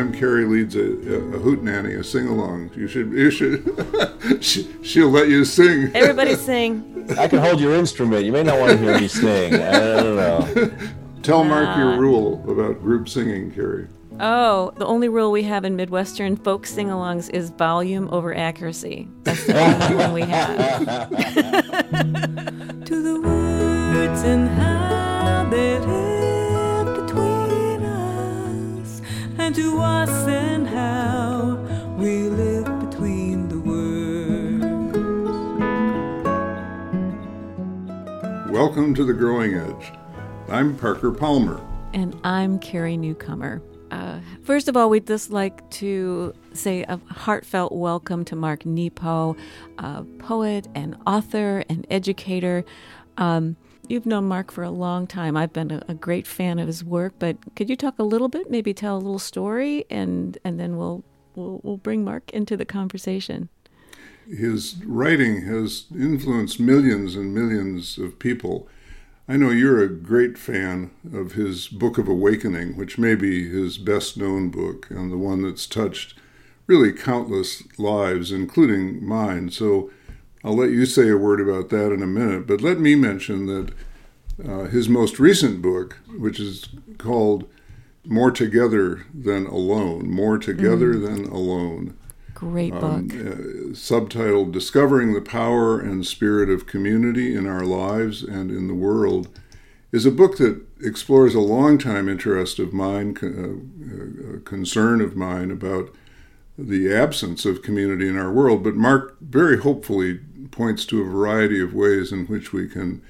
time Carrie leads a, a, a hoot nanny, a sing along, you should you should she, will let you sing. Everybody sing. I can hold your instrument. You may not want to hear me sing. I don't know. Tell Mark your rule about group singing, Carrie. Oh, the only rule we have in Midwestern folk sing alongs is volume over accuracy. That's the only one we have. to the words and how they to us and how we live between the words. Welcome to the Growing Edge. I'm Parker Palmer. And I'm Carrie Newcomer. Uh, first of all, we'd just like to say a heartfelt welcome to Mark Nepo, a poet and author and educator. Um, you've known Mark for a long time. I've been a, a, great fan of his work, but could you talk a little bit, maybe tell a little story, and and then we'll we'll, we'll bring Mark into the conversation. His writing has influenced millions and millions of people I know you're a great fan of his Book of Awakening, which may be his best known book and the one that's touched really countless lives, including mine. So I'll let you say a word about that in a minute. But let me mention that uh, his most recent book, which is called More Together Than Alone, More Together mm. Than Alone, Great book. Um, uh, subtitled Discovering the Power and Spirit of Community in Our Lives and in the World, is a book that explores a long-time interest of mine, uh, uh, concern of mine about the absence of community in our world. But Mark very hopefully points to a variety of ways in which we can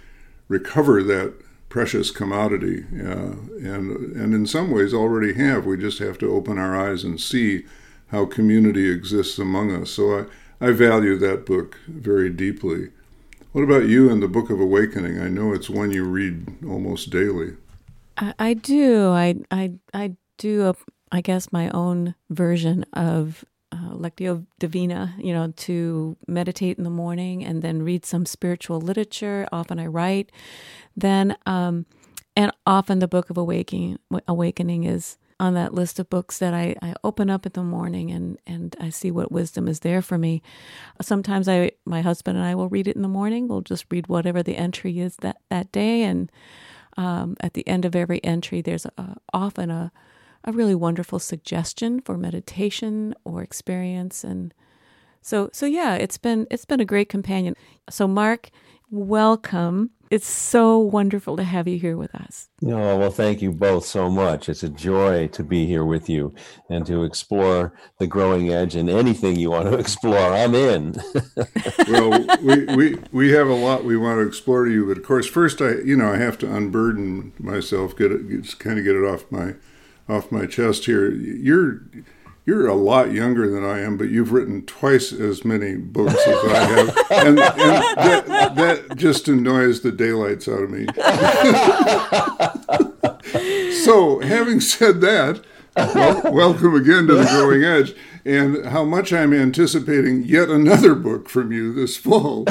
recover that precious commodity, uh, and and in some ways already have. We just have to open our eyes and see how community exists among us. So I, I value that book very deeply. What about you and the Book of Awakening? I know it's one you read almost daily. I, I do. I, I, I do, a, I guess, my own version of uh, Lectio Divina, you know, to meditate in the morning and then read some spiritual literature. Often I write. Then, um, and often the Book of Awakening, Awakening is on that list of books that I, I open up in the morning and, and I see what wisdom is there for me. Sometimes I my husband and I will read it in the morning. We'll just read whatever the entry is that, that day. And um, at the end of every entry, there's a, often a, a really wonderful suggestion for meditation or experience. And so so yeah, it's been it's been a great companion. So Mark, welcome it's so wonderful to have you here with us. Oh, well, thank you both so much. It's a joy to be here with you and to explore the growing edge and anything you want to explore. I'm in. well, we, we, we have a lot we want to explore to you, but of course, first I, you know, I have to unburden myself, get it, just kind of get it off my, off my chest here. You're, you're a lot younger than I am, but you've written twice as many books as I have, and, and that, that, just annoys the daylights out of me. so, having said that, well, welcome again to the Growing Edge, and how much I'm anticipating yet another book from you this fall.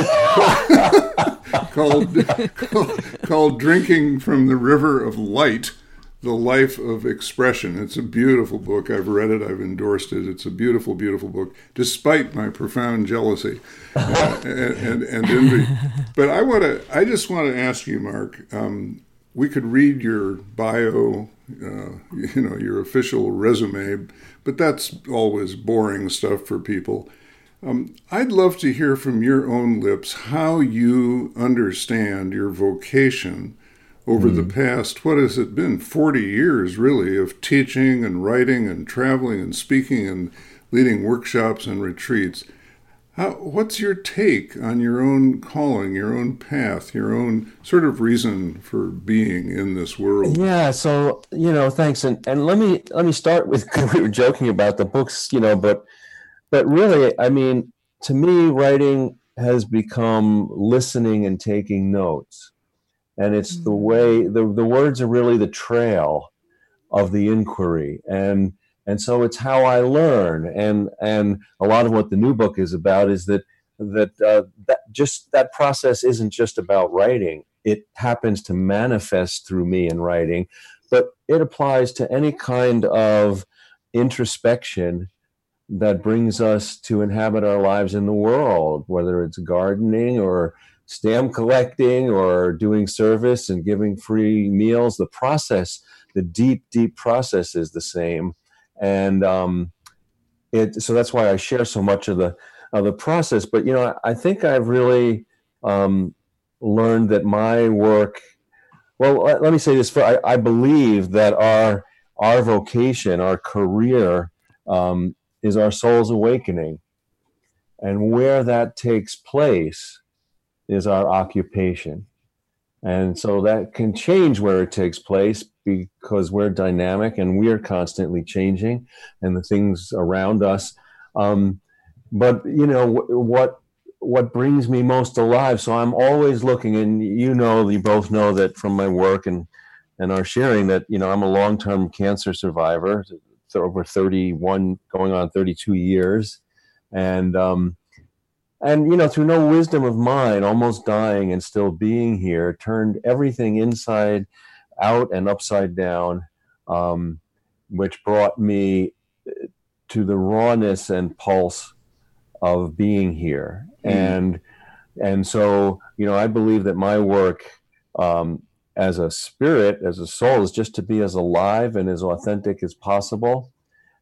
called, called, called Drinking from the River of Light the Life of Expression. It's a beautiful book. I've read it, I've endorsed it. It's a beautiful, beautiful book, despite my profound jealousy uh, and, and, and, envy. But I want to, I just want to ask you, Mark, um, we could read your bio, uh, you know, your official resume, but that's always boring stuff for people. Um, I'd love to hear from your own lips how you understand your vocation over mm. the hmm. past, what has it been, 40 years really, of teaching and writing and traveling and speaking and leading workshops and retreats. How, what's your take on your own calling, your own path, your own sort of reason for being in this world? Yeah, so you know, thanks, and and let me let me start with we were joking about the books, you know, but but really, I mean, to me, writing has become listening and taking notes and it's mm-hmm. the way the, the words are really the trail of the inquiry. And and so it's how i learn. And and a lot of what the new book is about is that that uh, that just that process isn't just about writing. It happens to manifest through me in writing but it applies to any kind of introspection that brings us to inhabit our lives in the world, whether it's gardening or stamp collecting or doing service and giving free meals. The process, the deep, deep process is the same. And um, it, so that's why I share so much of the, of the process. But, you know, I think I've really um, learned that my work, well, let me say this for, I, I believe that our, our vocation, our career, um, is our soul's awakening. And where that takes place is our occupation. And so that can change where it takes place because we're dynamic and we are constantly changing and the things around us. Um, but you know what what brings me most alive. So I'm always looking, and you know, you both know that from my work and and our sharing that you know I'm a long term cancer survivor over 31, going on 32 years. And, um, and you know, through no wisdom of mine, almost dying and still being here, turned everything inside out and upside down, um, which brought me to the rawness and pulse of being here. Mm. And and so, you know, I believe that my work um, as a spirit, as a soul, is just to be as alive and as authentic as possible,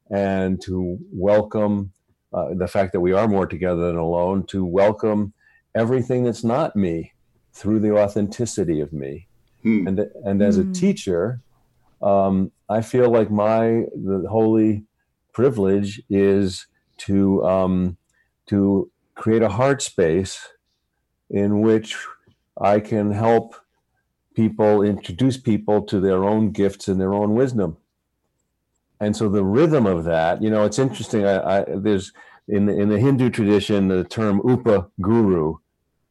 and to welcome uh, the fact that we are more together than alone, to welcome everything that's not me through the authenticity of me. Hmm. And, and as a hmm. teacher, um, I feel like my the holy privilege is to um, to create a heart space in which I can help people, introduce people to their own gifts and their own wisdom. And so the rhythm of that, you know, it's interesting. I, I there's in the, in the Hindu tradition, the term upa guru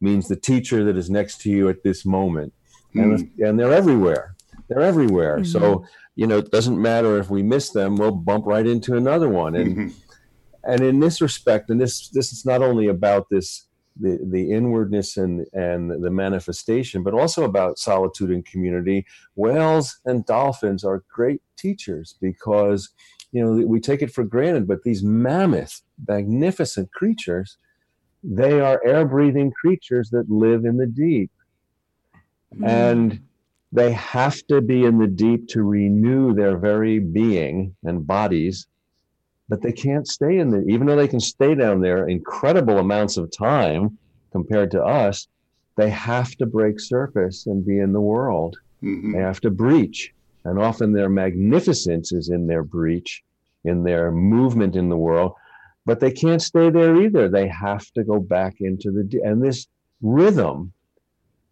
means the teacher that is next to you at this moment, mm. and hmm. and they're everywhere. They're everywhere. Mm-hmm. So you know, it doesn't matter if we miss them; we'll bump right into another one. And mm-hmm. and in this respect, and this this is not only about this the, the inwardness and, and the manifestation, but also about solitude and community. Whales and dolphins are great teachers because, you know, we take it for granted, but these mammoth, magnificent creatures, they are air breathing creatures that live in the deep. Mm. And they have to be in the deep to renew their very being and bodies but they can't stay in there, even though they can stay down there incredible amounts of time compared to us. They have to break surface and be in the world. Mm-hmm. They have to breach. And often their magnificence is in their breach, in their movement in the world, but they can't stay there either. They have to go back into the, and this rhythm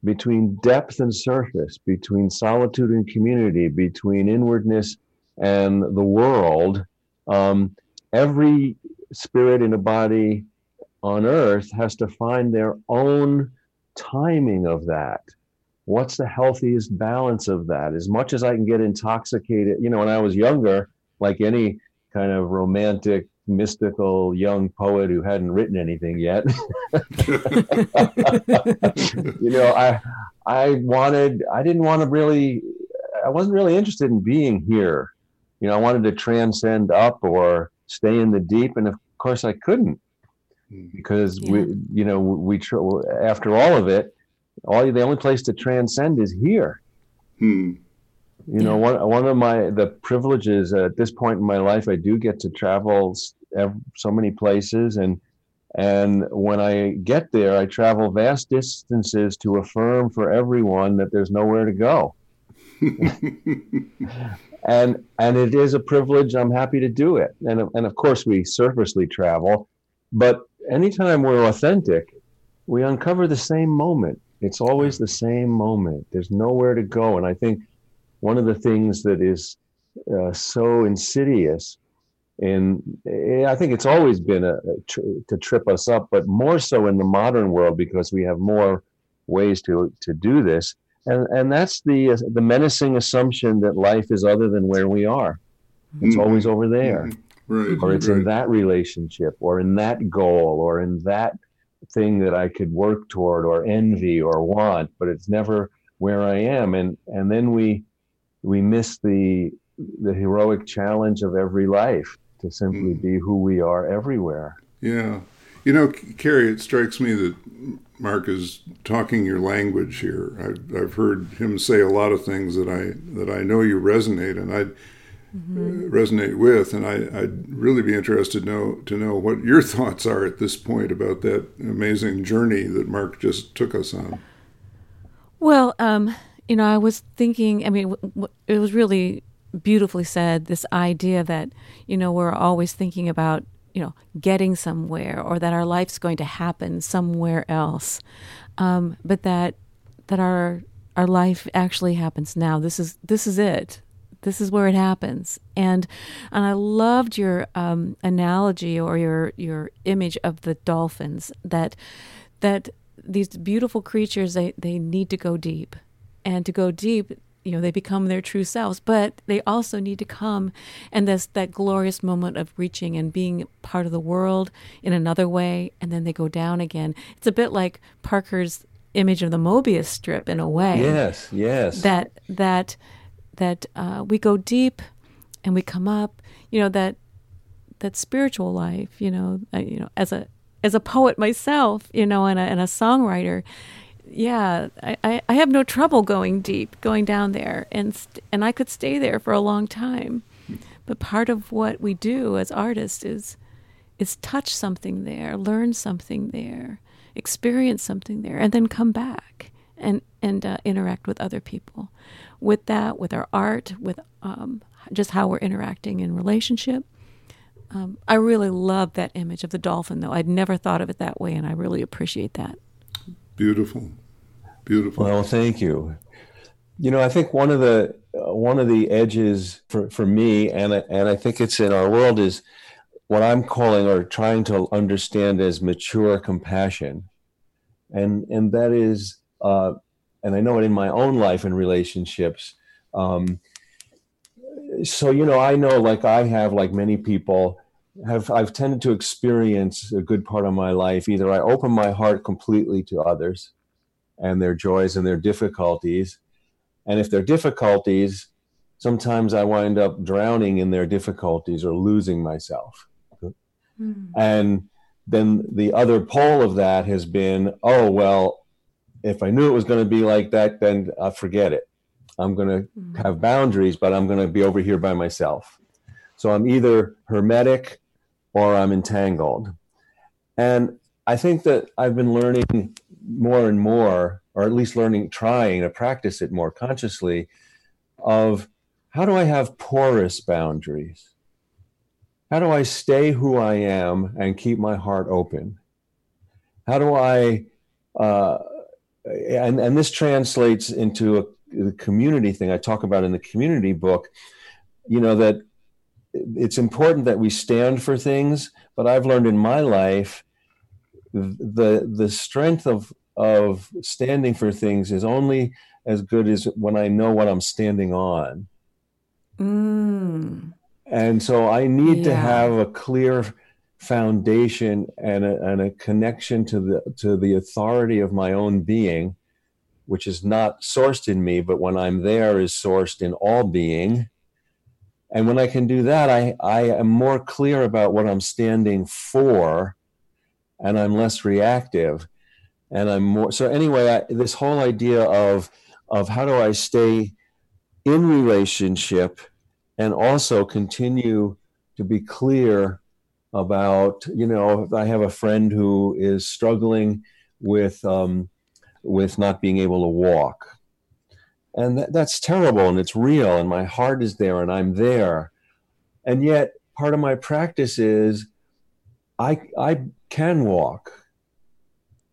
between depth and surface, between solitude and community, between inwardness and the world, um, every spirit in a body on earth has to find their own timing of that. What's the healthiest balance of that? As much as I can get intoxicated, you know, when I was younger, like any kind of romantic, mystical young poet who hadn't written anything yet, you know, I I wanted I didn't want to really I wasn't really interested in being here. You know, I wanted to transcend up or stay in the deep, and of course I couldn't hmm. because yeah. we, you know, we after all of it, all the only place to transcend is here. Hmm. You know, one one of my the privileges at this point in my life, I do get to travel so many places, and and when I get there, I travel vast distances to affirm for everyone that there's nowhere to go. and and it is a privilege. I'm happy to do it, and and of course we surfacely travel, but anytime we're authentic, we uncover the same moment. It's always the same moment. There's nowhere to go, and I think one of the things that is uh, so insidious and I think it's always been a, a tr- to trip us up, but more so in the modern world because we have more ways to to do this and and that's the the menacing assumption that life is other than where we are. It's mm-hmm. always over there, mm-hmm. right, or it's right. in that relationship, or in that goal, or in that thing that I could work toward, or envy, or want. But it's never where I am, and and then we we miss the the heroic challenge of every life to simply mm. be who we are everywhere. Yeah. You know, Carrie, it strikes me that Mark is talking your language here. I've, I've heard him say a lot of things that I that I know you resonate, and I mm-hmm. resonate with, and I, would really be interested to know to know what your thoughts are at this point about that amazing journey that Mark just took us on. Well, um, you know, I was thinking. I mean, it was really beautifully said. This idea that you know we're always thinking about you know getting somewhere or that our life's going to happen somewhere else, um, but that that our our life actually happens now. This is this is it. This is where it happens. And and I loved your um, analogy or your your image of the dolphins that that these beautiful creatures they, they need to go deep. And to go deep, you know, they become their true selves, but they also need to come and this that glorious moment of reaching and being part of the world in another way, and then they go down again. It's a bit like Parker's image of the Mobius strip in a way. Yes, yes. That that that uh, we go deep and we come up. You know that that spiritual life. You know, uh, you know, as a as a poet myself, you know, and a, and a songwriter, yeah, I, I have no trouble going deep, going down there, and st- and I could stay there for a long time. But part of what we do as artists is is touch something there, learn something there, experience something there, and then come back and and uh, interact with other people with that, with our art, with um, just how we're interacting in relationship. Um, I really love that image of the dolphin, though. I'd never thought of it that way, and I really appreciate that. Beautiful, beautiful. Well, thank you. You know, I think one of the uh, one of the edges for, for me, and and I think it's in our world, is what I'm calling or trying to understand as mature compassion, and and that is uh, and I know it in my own life and relationships. Um, so you know, I know, like I have, like many people have, I've tended to experience a good part of my life. Either I open my heart completely to others and their joys and their difficulties, and if they're difficulties, sometimes I wind up drowning in their difficulties or losing myself. Mm. And then the other pole of that has been, oh well, if I knew it was going to be like that, then I forget it. I'm going to mm-hmm. have boundaries, but I'm going to be over here by myself. So I'm either hermetic or I'm entangled. And I think that I've been learning more and more, or at least learning, trying to practice it more consciously, of how do I have porous boundaries? How do I stay who I am and keep my heart open? How do I uh, and and this translates into a the community thing I talk about in the community book. You know that it's important that we stand for things, but I've learned in my life the the strength of of standing for things is only as good as when I know what I'm standing on. Mm. And so I need yeah. to have a clear foundation and a, and a connection to the to the authority of my own being which is not sourced in me but when i'm there is sourced in all being and when i can do that i i am more clear about what i'm standing for and i'm less reactive and i'm more so anyway I, this whole idea of of how do i stay in relationship and also continue to be clear about you know I have a friend who is struggling with um, with not being able to walk, and that, that's terrible and it's real and my heart is there and I'm there, and yet part of my practice is I I can walk.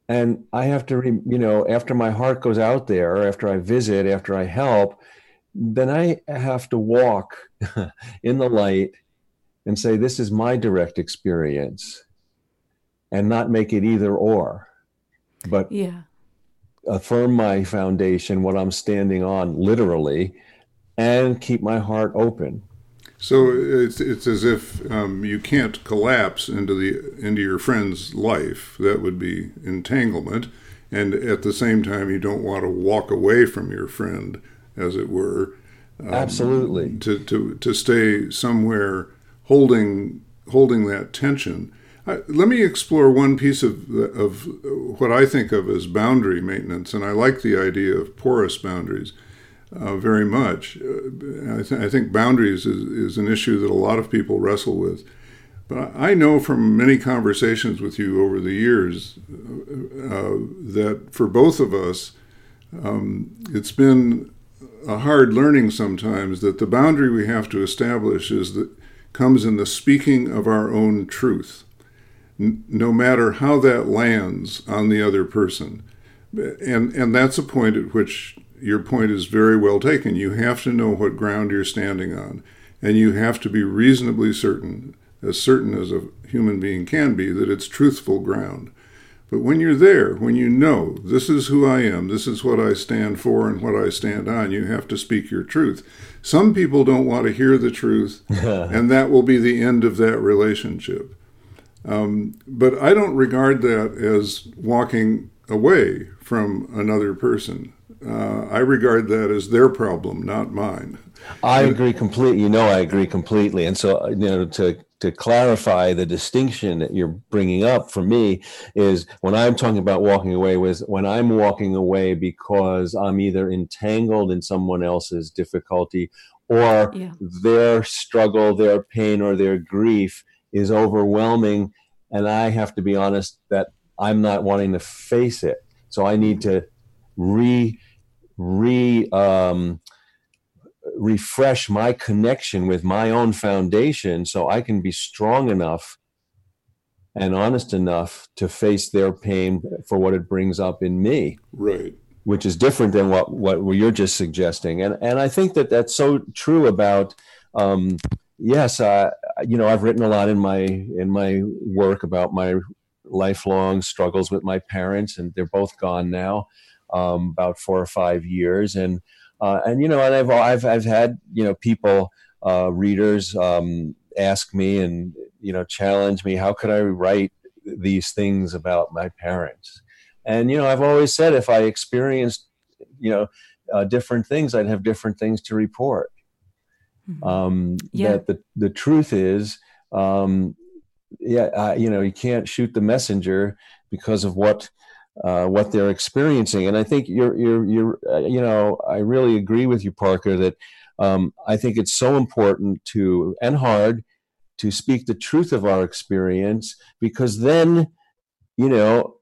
And I have to, you know, after my heart goes out there, after I visit, after I help, then I have to walk in the light and say, This is my direct experience, and not make it either or, but yeah. affirm my foundation, what I'm standing on, literally, and keep my heart open. So it's it's as if um, you can't collapse into the into your friend's life. That would be entanglement, and at the same time, you don't want to walk away from your friend, as it were. Um, Absolutely. To to to stay somewhere holding holding that tension. let me explore one piece of of what I think of as boundary maintenance, and I like the idea of porous boundaries uh, very much. Uh, I, th- I, think boundaries is, is an issue that a lot of people wrestle with. But I know from many conversations with you over the years uh, that for both of us, um, it's been a hard learning sometimes that the boundary we have to establish is that comes in the speaking of our own truth, n- no matter how that lands on the other person. And, and that's a point at which your point is very well taken. You have to know what ground you're standing on, and you have to be reasonably certain, as certain as a human being can be, that it's truthful ground. But when you're there, when you know this is who I am, this is what I stand for and what I stand on, you have to speak your truth. Some people don't want to hear the truth, and that will be the end of that relationship. Um, but I don't regard that as walking away from another person. Uh, I regard that as their problem, not mine. I agree completely. You know, I agree completely. And so, you know, to to clarify the distinction that you're bringing up for me is when I'm talking about walking away was when I'm walking away because I'm either entangled in someone else's difficulty or yeah. their struggle, their pain, or their grief is overwhelming, and I have to be honest that I'm not wanting to face it. So I need to re re um, refresh my connection with my own foundation so I can be strong enough and honest enough to face their pain for what it brings up in me. Right. Which is different than what, what you're just suggesting. And, and I think that that's so true about, um, yes, uh, you know, I've written a lot in my, in my work about my lifelong struggles with my parents and they're both gone now um, about four or five years, and uh, and you know, and I've I've I've had you know people uh, readers um, ask me and you know challenge me, how could I write these things about my parents? And you know, I've always said if I experienced you know uh, different things, I'd have different things to report. Mm-hmm. Um, yeah. That the the truth is. Um, yeah, uh, you know, you can't shoot the messenger because of what uh, what they're experiencing. And I think you're, you're, you're, uh, you know, I really agree with you, Parker, that um, I think it's so important to, and hard, to speak the truth of our experience because then, you know,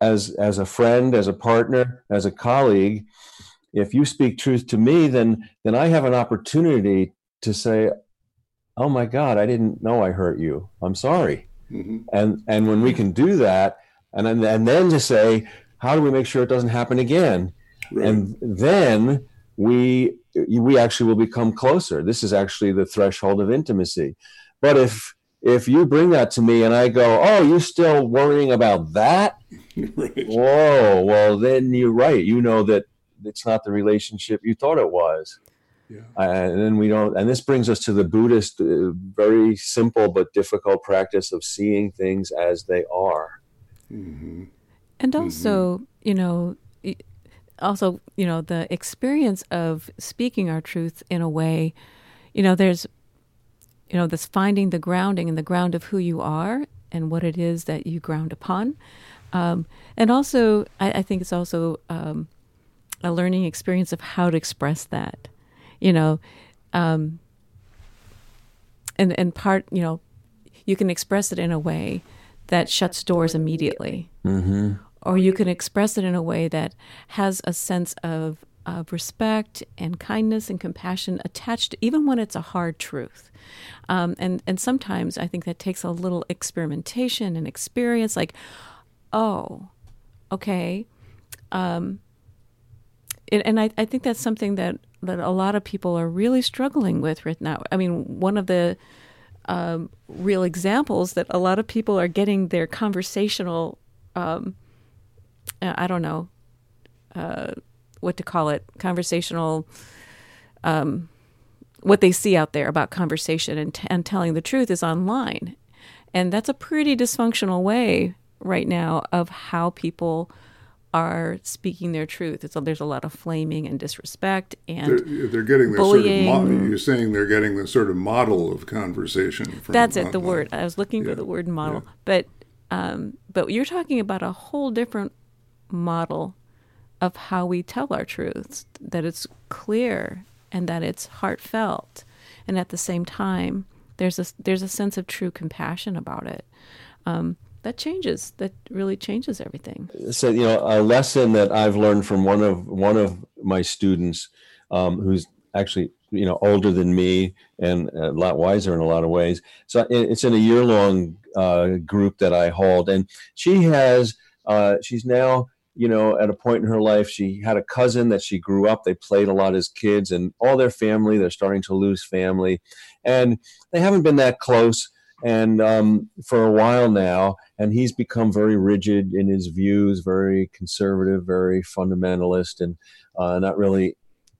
as, as a friend, as a partner, as a colleague, if you speak truth to me, then, then I have an opportunity to say, oh my God, I didn't know I hurt you. I'm sorry. Mm-hmm. And, and when we can do that, and then, and then to say how do we make sure it doesn't happen again? Right. and then we we actually will become closer. This is actually the threshold of intimacy. But if if you bring that to me and i go oh you're still worrying about that? Right. whoa well then you're right. You know that it's not the relationship you thought it was. Yeah. and then we don't and this brings us to the buddhist uh, very simple but difficult practice of seeing things as they are Mm-hmm. And also, mm-hmm. you know, also, you know, the experience of speaking our truth in a way, you know, there's, you know, this finding the grounding and the ground of who you are and what it is that you ground upon. Um, and also, I, I, think it's also um, a learning experience of how to express that, you know, um, and and part, you know, you can express it in a way that shuts doors immediately. Mm-hmm. Or you can express it in a way that has a sense of, of respect and kindness and compassion attached, even when it's a hard truth. Um, and, and sometimes I think that takes a little experimentation and experience, like, oh, okay. Um, and, and I, I think that's something that, that a lot of people are really struggling with right now. I mean, one of the um, real examples that a lot of people are getting their conversational, um, I don't know uh, what to call it, conversational, um, what they see out there about conversation and, t- and telling the truth is online. And that's a pretty dysfunctional way right now of how people are speaking their truth. It's there's a lot of flaming and disrespect and they're, they're getting the bullying. sort of mo- you're saying they're getting the sort of model of conversation. From That's it, the word. I was looking Yeah, for the word model. yeah. But um, but you're talking about a whole different model of how we tell our truths, that it's clear and that it's heartfelt. And at the same time, there's a there's a sense of true compassion about it. Um, that changes. That really changes everything. so you know a lesson that I've learned from one of one of my students, um, who's actually you know older than me and a lot wiser in a lot of ways. So it's in a year long uh, group that I hold, and she has uh, she's now you know at a point in her life she had a cousin that she grew up. They played a lot as kids, and all their family they're starting to lose family, and they haven't been that close. And um, for a while now, and he's become very rigid in his views, very conservative, very fundamentalist, and uh, not really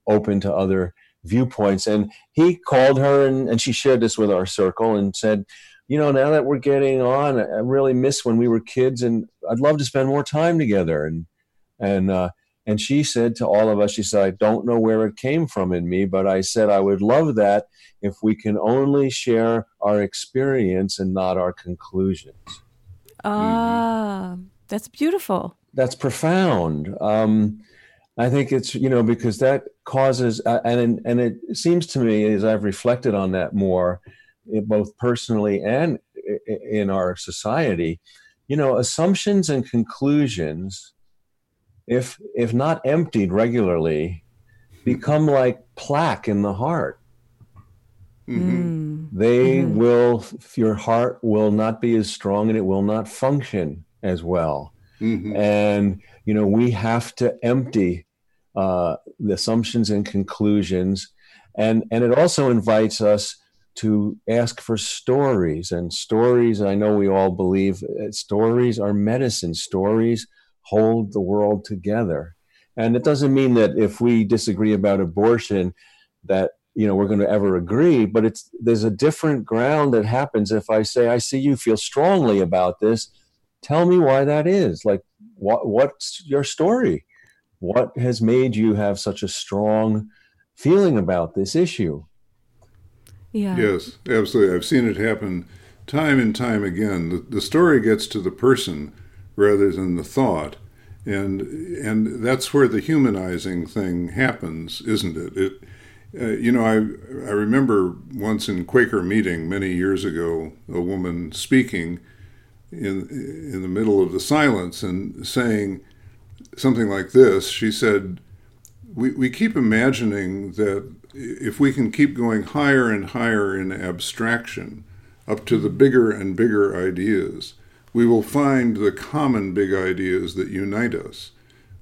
open to other viewpoints. And he called her, and, and she shared this with our circle, and said, "You know, now that we're getting on, I really miss when we were kids, and I'd love to spend more time together." And and uh, and she said to all of us, she said, "I don't know where it came from in me, but I said I would love that if we can only share our experience and not our conclusions." Ah, that's beautiful. that's profound. Um, I think it's you know because that causes uh, and and it seems to me as I've reflected on that more, eh, both personally and in our society, you know, assumptions and conclusions, if if not emptied regularly, become like plaque in the heart. Mhm. Mm. They Mhm. will your heart will not be as strong and it will not function as well Mhm. and you know we have to empty uh, the assumptions and conclusions and and it also invites us to ask for stories and stories i know we all believe uh, stories are medicine stories hold the world together and it doesn't mean that if we disagree about abortion that you know we're going to ever agree but it's there's a different ground that happens if i say i see you feel strongly about this tell me why that is like what what's your story what has made you have such a strong feeling about this issue Yeah. Yes, absolutely. I've seen it happen time and time again. The, the story gets to the person rather than the thought, and and that's where the humanizing thing happens, isn't it? It, uh, you know, I I remember once in Quaker meeting many years ago, a woman speaking in in the middle of the silence and saying something like this. She said, "We we keep imagining that." if we can keep going higher and higher in abstraction up to the bigger and bigger ideas, we will find the common big ideas that unite us.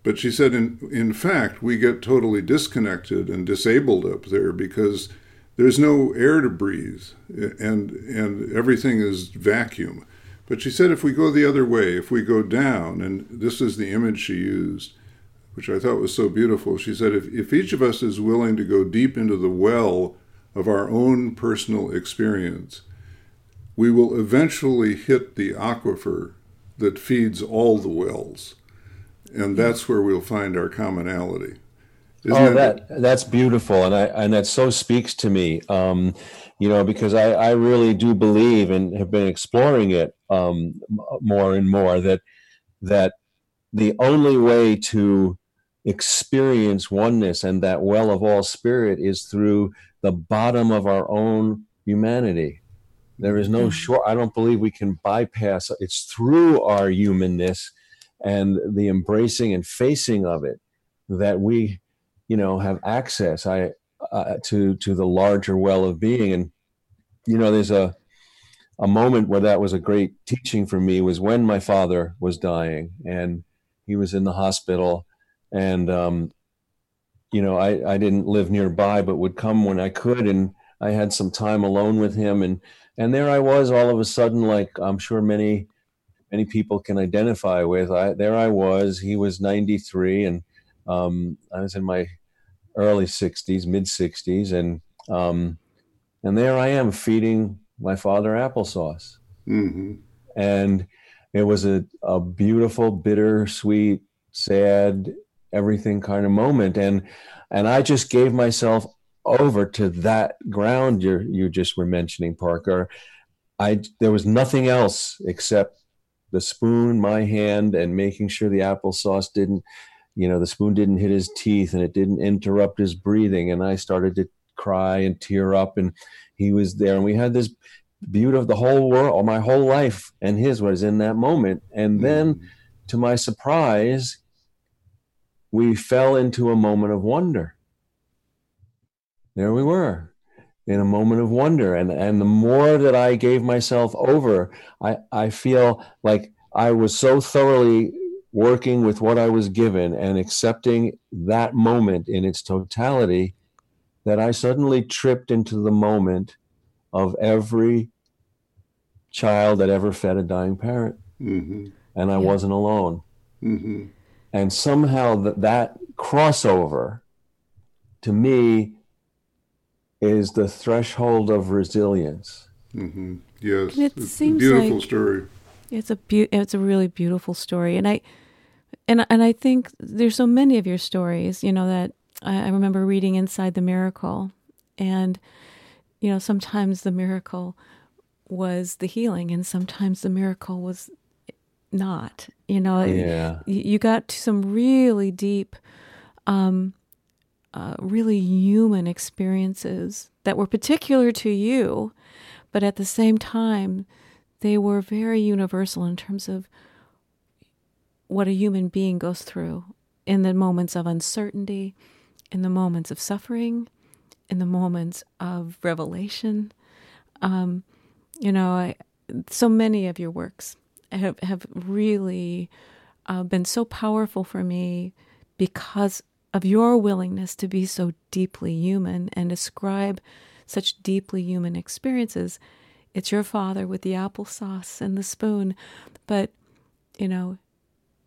But she said, in, in fact, we get totally disconnected and disabled up there because there's no air to breathe and, and everything is vacuum. But she said, if we go the other way, if we go down, and this is the image she used, which I thought was so beautiful. She said, if, if each of us is willing to go deep into the well of our own personal experience, we will eventually hit the aquifer that feeds all the wells. And that's where we'll find our commonality. Isn't oh, it- that that's beautiful, and I and that so speaks to me. Um, you know, because I I really do believe and have been exploring it um, more and more that that the only way to experience oneness and that well of all spirit is through the bottom of our own humanity. There is no short. I don't believe we can bypass. It's through our humanness and the embracing and facing of it that we you know have access i uh, to to the larger well of being and you know there's a a moment where that was a great teaching for me was when my father was dying and he was in the hospital and um you know i i didn't live nearby but would come when i could and i had some time alone with him and and there i was all of a sudden like i'm sure many many people can identify with i there i was he was 93 and um, I was in my early 60s, mid 60s, and um, and there I am feeding my father applesauce, Mhm. and it was a, a beautiful, bitter, sweet, sad, everything kind of moment. And and I just gave myself over to that ground you you just were mentioning, Parker. I there was nothing else except the spoon, my hand, and making sure the applesauce didn't, you know, the spoon didn't hit his teeth and it didn't interrupt his breathing. And I started to cry and tear up, and he was there, and we had this beauty of the whole world, my whole life, and his was in that moment. And then, mm. to my surprise, we fell into a moment of wonder. There we were in a moment of wonder. And, and the more that I gave myself over, I, I feel like I was so thoroughly working with what I was given and accepting that moment in its totality that I suddenly tripped into the moment of every child that ever fed a dying parent. Mm-hmm. And I yeah. wasn't alone. Mm-hmm. And somehow that, that crossover to me is the threshold of resilience. Mm-hmm. Yes, it it's seems a beautiful like story. It's a be- it's a really beautiful story, and I and and I think there's so many of your stories, you know, that I, I remember reading Inside the Miracle, and you know, sometimes the miracle was the healing, and sometimes the miracle was not. You know, yeah. you, you got to some really deep um, uh, really human experiences that were particular to you, but at the same time, they were very universal in terms of what a human being goes through in the moments of uncertainty, in the moments of suffering, in the moments of revelation. Um, you know, I, so many of your works have have really uh, been so powerful for me because of your willingness to be so deeply human and describe such deeply human experiences. It's your father with the applesauce and the spoon, but you know,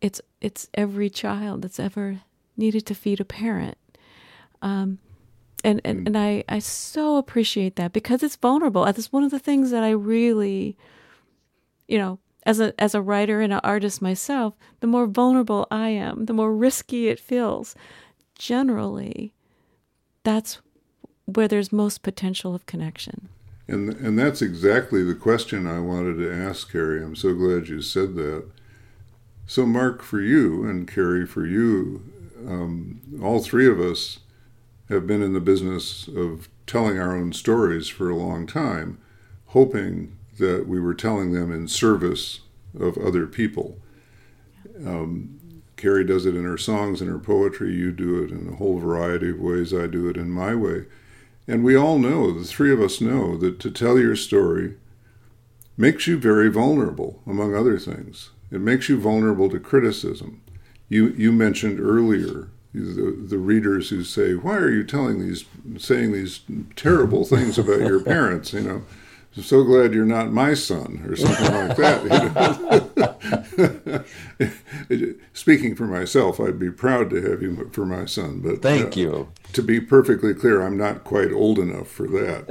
it's it's every child that's ever needed to feed a parent. Um, and and, mm. and I, I so appreciate that because it's vulnerable. That's one of the things that I really, you know, as a as a writer and an artist myself, the more vulnerable I am, the more risky it feels generally that's where there's most potential of connection. And and that's exactly the question I wanted to ask Carrie. I'm so glad you said that. So Mark, for you and Carrie, for you, um, all three of us have been in the business of telling our own stories for a long time, hoping that we were telling them in service of other people. Um, Carrie does it in her songs and her poetry. You do it in a whole variety of ways. I do it in my way. And we all know, the three of us know, that to tell your story makes you very vulnerable, among other things. It makes you vulnerable to criticism. You, you mentioned earlier the, the readers who say, Why are you telling these, saying these terrible things about your parents? You know, I'm so glad you're not my son, or something like that. Speaking for myself, I'd be proud to have you for my son. But thank uh, you. To be perfectly clear, I'm not quite old enough for that.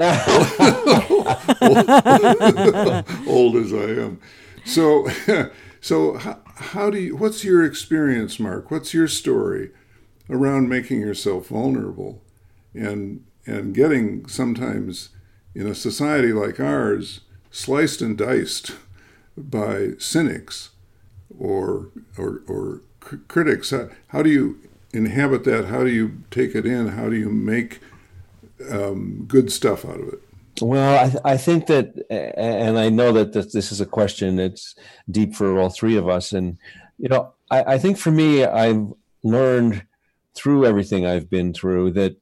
old, old as I am. So, so how, how do you? What's your experience, Mark? What's your story around making yourself vulnerable, and and getting sometimes in a society like ours, sliced and diced by cynics or or, or critics. How, how, do you inhabit that? How do you take it in? How do you make um, good stuff out of it? Well, I, th- I, think that, and I know that this is a question that's deep for all three of us. And, you know, I, I think for me, I've learned through everything I've been through that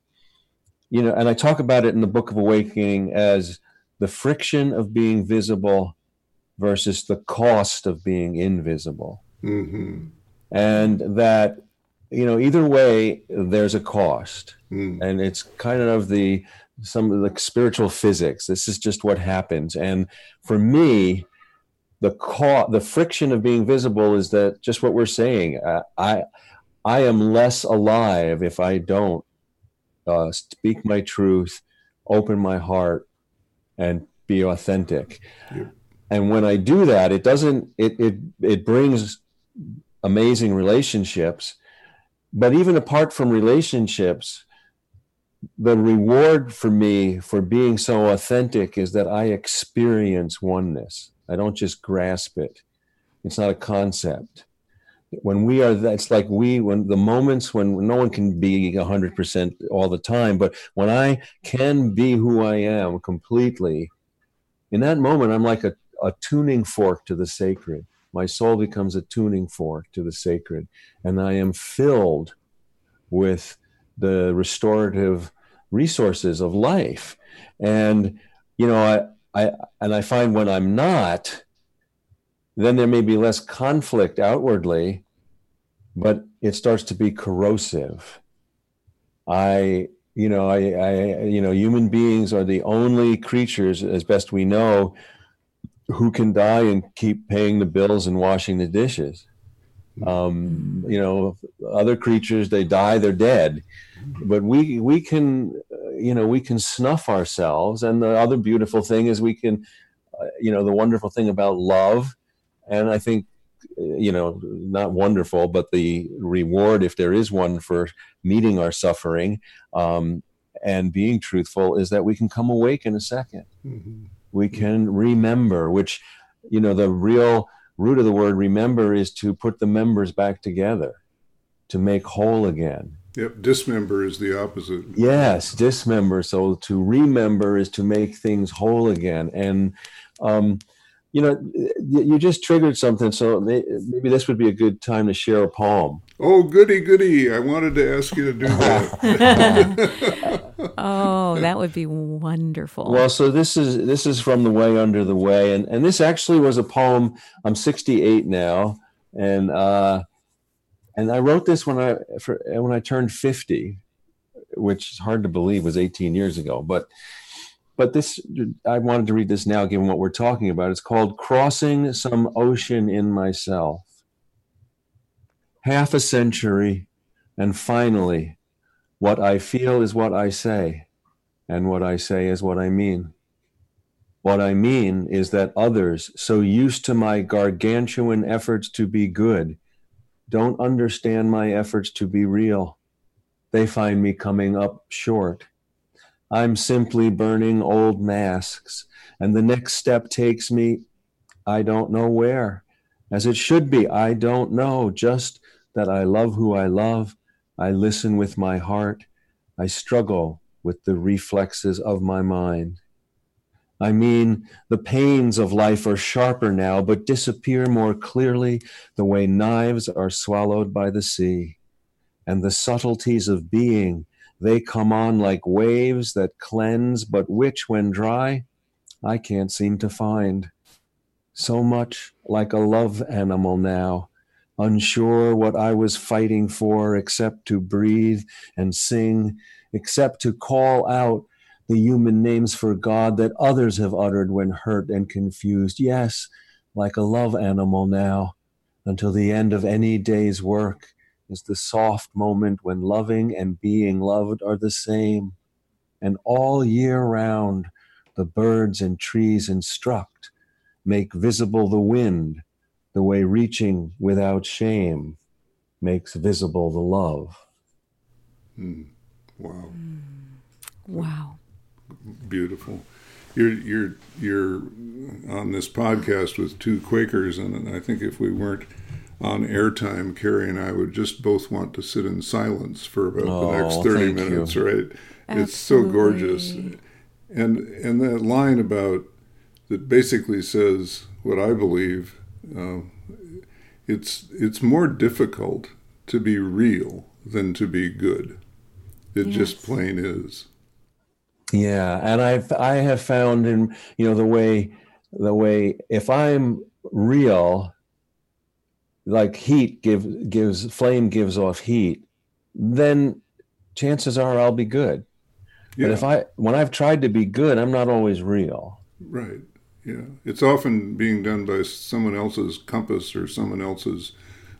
you know, and I talk about it in the Book of Awakening as the friction of being visible versus the cost of being invisible. Mm-hmm. And that, you know, either way, there's a cost. Mm. And it's kind of the, some of the spiritual physics. This is just what happens. And for me, the co- the friction of being visible is that just what we're saying. Uh, I I am less alive if I don't uh, speak my truth, open my heart, and be authentic. And when I do that, it doesn't. It it it brings amazing relationships. But even apart from relationships, the reward for me for being so authentic is that I experience oneness. I don't just grasp it. It's not a concept. When we are, that's like we, when the moments when no one can be 100% all the time, but when I can be who I am completely, in that moment, I'm like a, a tuning fork to the sacred. My soul becomes a tuning fork to the sacred, and I am filled with the restorative resources of life. And, you know, I, I, and I find when I'm not, then there may be less conflict outwardly, but it starts to be corrosive. I, you know, I, I, you know, human beings are the only creatures, as best we know, who can die and keep paying the bills and washing the dishes. Um, you know, other creatures they die, they're dead, but we we can, uh, you know, we can snuff ourselves. And the other beautiful thing is we can, uh, you know, the wonderful thing about love, and I think, uh, you know, not wonderful, but the reward, if there is one, for meeting our suffering um, and being truthful, is that we can come awake in a 2nd mm-hmm. We can remember, which, you know, the real root of the word remember is to put the members back together, to make whole again. Yep, dismember is the opposite. Yes, dismember. So to remember is to make things whole again. And, um, you know, you just triggered something. So maybe this would be a good time to share a poem. Oh, goody, goody. I wanted to ask you to do that. oh, that would be wonderful. Well, so this is this is from The Way Under the Way. And, and this actually was a poem. I'm 68 now. And, uh, and I wrote this when I, for, when I turned 50, which is hard to believe was 18 years ago. But, but this, I wanted to read this now, given what we're talking about. It's called Crossing Some Ocean in Myself half a century, and finally, what I feel is what I say, and what I say is what I mean. What I mean is that others, so used to my gargantuan efforts to be good, don't understand my efforts to be real. They find me coming up short. I'm simply burning old masks, and the next step takes me, I don't know where. As it should be, I don't know, just that I love who I love. I listen with my heart. I struggle with the reflexes of my mind. I mean, the pains of life are sharper now, but disappear more clearly the way knives are swallowed by the sea. And the subtleties of being, they come on like waves that cleanse, but which, when dry, I can't seem to find. So much like a love animal now, unsure what I was fighting for except to breathe and sing, except to call out the human names for God that others have uttered when hurt and confused. Yes, like a love animal now, until the end of any day's work is the soft moment when loving and being loved are the same. And all year round, the birds and trees instruct, make visible the wind the way reaching without shame makes visible the love. Mm. Wow. Mm. Wow. Beautiful. You're you're you're on this podcast with two Quakers, and I think if we weren't on airtime, Carrie and I would just both want to sit in silence for about oh, the next thirty minutes. You. Right? Absolutely. It's so gorgeous, and and that line about that basically says what I believe uh, it's it's more difficult to be real than to be good. It yes. just plain is. Yeah, and I've I have found in you know the way the way if I'm real, like heat give gives flame gives off heat, then chances are I'll be good. Yeah. But if I when I've tried to be good, I'm not always real. Right. Yeah, it's often being done by someone else's compass or someone else's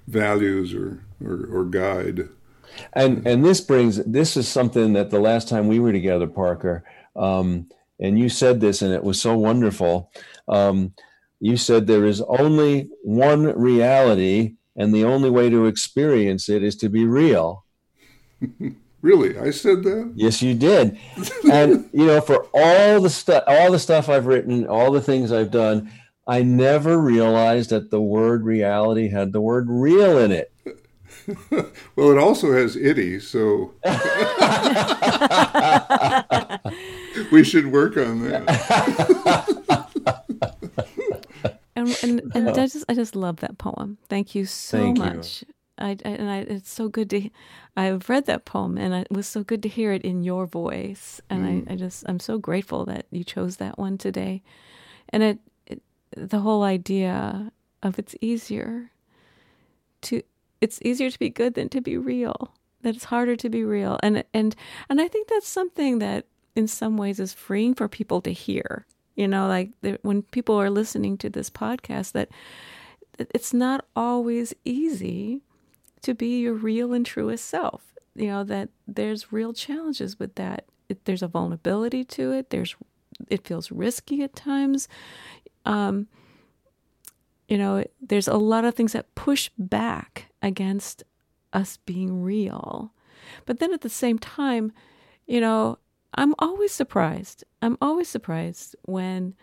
values or, or, or guide. And and this brings this is something that the last time we were together, Parker, um, and you said this, and it was so wonderful. Um, you said there is only one reality, and the only way to experience it is to be real. Really, I said that. Yes, you did. and you know, for all the stuff, all the stuff I've written, all the things I've done, I never realized that the word reality had the word real in it. well, it also has itty, so we should work on that. Um, and and, and I just I just love that poem. Thank you so Thank you. much. I, I and I it's so good to I've read that poem and it was so good to hear it in your voice and I, mm. I just I'm so grateful that you chose that one today. And it, it the whole idea of it's easier to it's easier to be good than to be real. That it's harder to be real. And and and I think that's something that in some ways is freeing for people to hear. You know, like when people are listening to this podcast that that it's not always easy to be your real and truest self. You know that there's real challenges with that. It, there's a vulnerability to it. There's it feels risky at times. Um, you know, there's a lot of things that push back against us being real. But then at the same time, you know, I'm always surprised. I'm always surprised when,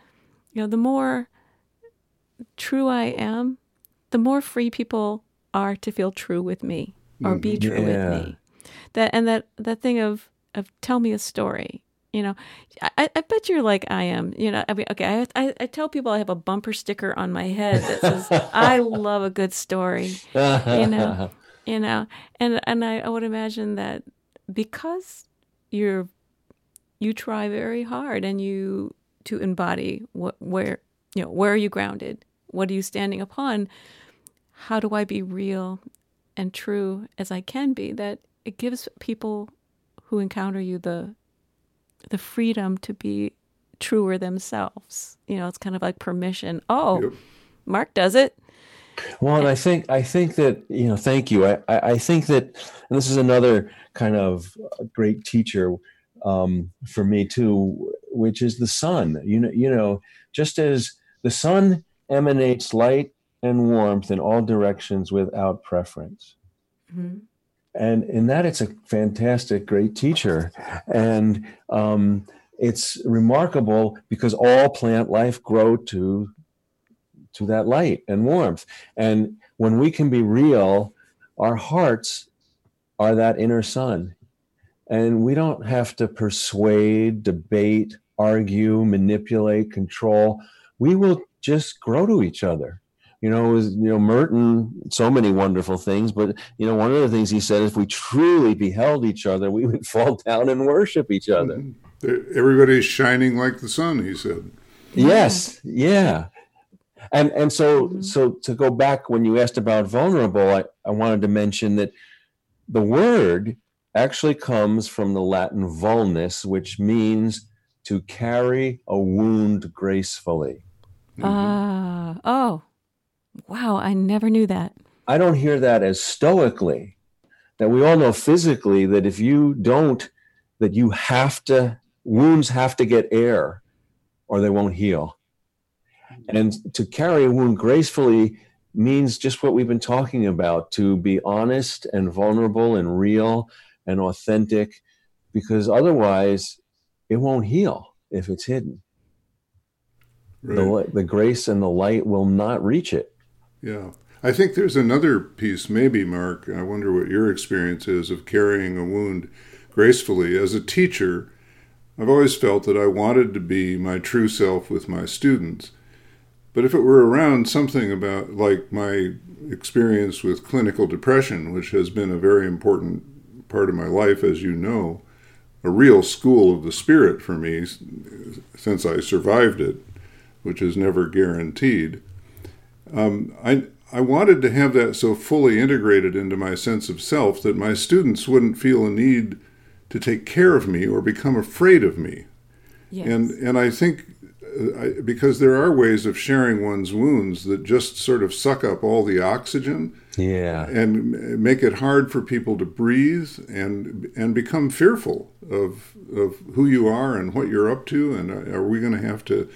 you know, the more true I am, the more free people are to feel true with me or be mm-hmm. true Yeah. with me. That and that that thing of of tell me a story. You know, I, I bet you're like I am. You know, I mean, okay. I, I I tell people I have a bumper sticker on my head that says I love a good story you know you know and and I, I would imagine that because you're you try very hard and you to embody what where you know where are you grounded? What are you standing upon? How do i be real and true as i can be? That it gives people who encounter you the the freedom to be truer themselves. You know it's kind of like permission. Oh Yep. mark does it. Well, and I think I think that you know, thank you. I I I think that, and this is another kind of great teacher um, for me too, which is the sun. You know, you know, just as the sun emanates light and warmth in all directions without preference, Mhm. and in that it's a fantastic, great teacher, and um, it's remarkable because all plant life grow to to that light and warmth. And when we can be real, our hearts are that inner sun. And we don't have to persuade, debate, argue, manipulate, control. We will just grow to each other. You know, was, you know, Merton, so many wonderful things, but you know, one of the things he said, if we truly beheld each other, we would fall down and worship each other. Mm-hmm. Everybody's shining like the sun, he said. Yes, yeah. And and so mm-hmm. so to go back when you asked about vulnerable, I, I wanted to mention that the word actually comes from the Latin vulnus, which means to carry a wound gracefully. Ah, oh, wow! I never knew that. I don't hear that as stoically. That we all know physically that if you don't, that you have to, wounds have to get air or they won't heal. And to carry a wound gracefully means just what we've been talking about to be honest and vulnerable and real and authentic, because otherwise it won't heal if it's hidden. Right. The, the grace and the light will not reach it. Yeah. I think there's another piece, maybe, Mark. I wonder what your experience is of carrying a wound gracefully. As a teacher, I've always felt that I wanted to be my true self with my students. But if it were around something about like my experience with clinical depression, which has been a very important part of my life, as you know, a real school of the spirit for me since I survived it, which is never guaranteed. Um, I I wanted to have that so fully integrated into my sense of self that my students wouldn't feel a need to take care of me or become afraid of me. Yes. And and I think I, because there are ways of sharing one's wounds that just sort of suck up all the oxygen Yeah. and make it hard for people to breathe and and become fearful of of who you are and what you're up to and uh, are we going to have to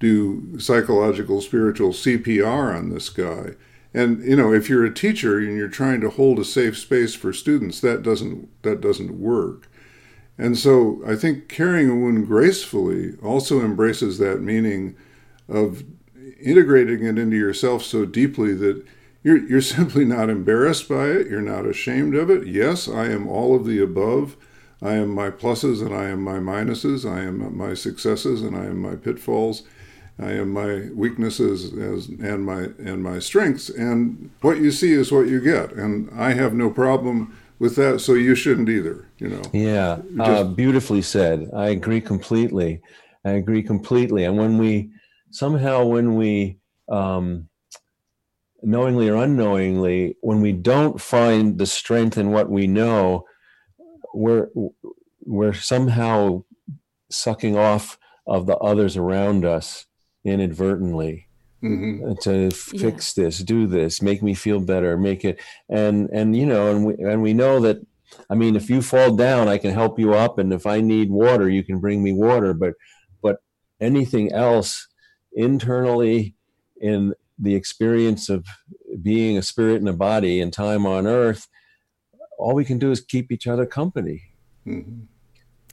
do psychological spiritual CPR on this guy And you know, if you're a teacher and you're trying to hold a safe space for students, that doesn't that doesn't work. And so I think carrying a wound gracefully also embraces that meaning of integrating it into yourself so deeply that you're, you're simply not embarrassed by it. You're not ashamed of it. Yes, I am all of the above. I am my pluses and I am my minuses. I am my successes and I am my pitfalls. I am my weaknesses as, and my and my strengths. And what you see is what you get. And I have no problem with that. So you shouldn't either. You know. Yeah, Just, uh, beautifully said. I agree completely. I agree completely. And when we somehow, when we um, knowingly or unknowingly, when we don't find the strength in what we know, we're we're somehow sucking off of the others around us inadvertently mm-hmm. to fix yeah. this do this make me feel better make it and and you know and we and we know that i mean if you fall down i can help you up and if i need water you can bring me water but but anything else internally in the experience of being a spirit in a body and time on earth all we can do is keep each other company mm-hmm.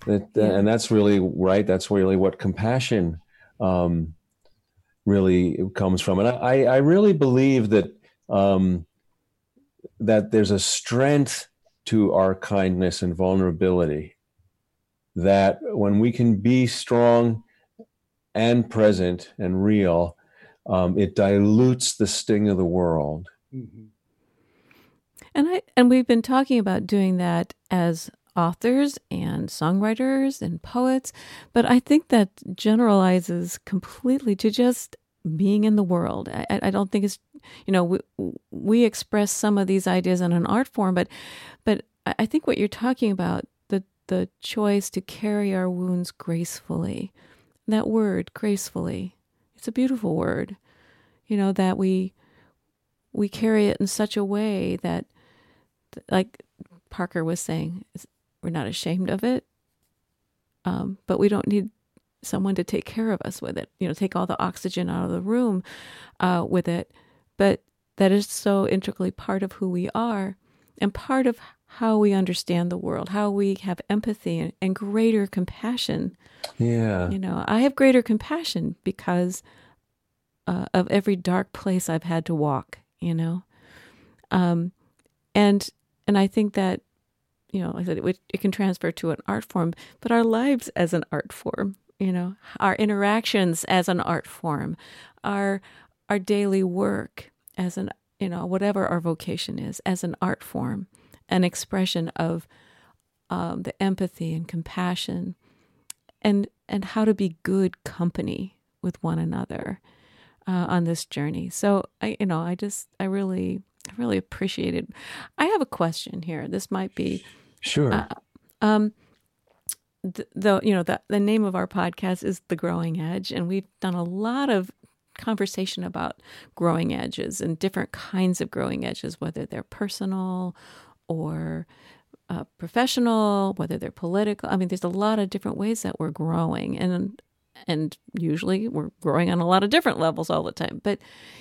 that, yeah. and that's really right that's really what compassion um, really comes from. And I, I really believe that um, that there's a strength to our kindness and vulnerability. That when we can be strong and present and real, um, it dilutes the sting of the world. Mm-hmm. And I and we've been talking about doing that as authors and songwriters and poets, but I think that generalizes completely to just being in the world. I, I don't think it's, you know, we, we express some of these ideas in an art form, but, but I think what you're talking about, the, the choice to carry our wounds gracefully, that word, gracefully, it's a beautiful word, you know, that we, we carry it in such a way that, like Parker was saying, we're not ashamed of it, um, but we don't need someone to take care of us with it, you know, take all the oxygen out of the room uh, with it. But that is so integrally part of who we are and part of how we understand the world, how we have empathy and, and greater compassion. Yeah. You know, I have greater compassion because uh, of every dark place I've had to walk, you know. Um, and and I think that you know, like I said, it, it can transfer to an art form, but our lives as an art form, you know, our interactions as an art form, our our daily work as an you know whatever our vocation is as an art form, an expression of um, the empathy and compassion, and and how to be good company with one another uh, on this journey. So I you know I just I really I really appreciate it. I have a question here. This might be Sure. Uh, um, the, you know the the name of our podcast is the growing edge and we've done a lot of conversation about growing edges and different kinds of growing edges whether they're personal or uh, professional whether they're political i mean there's a lot of different ways that we're growing and and usually we're growing on a lot of different levels all the time but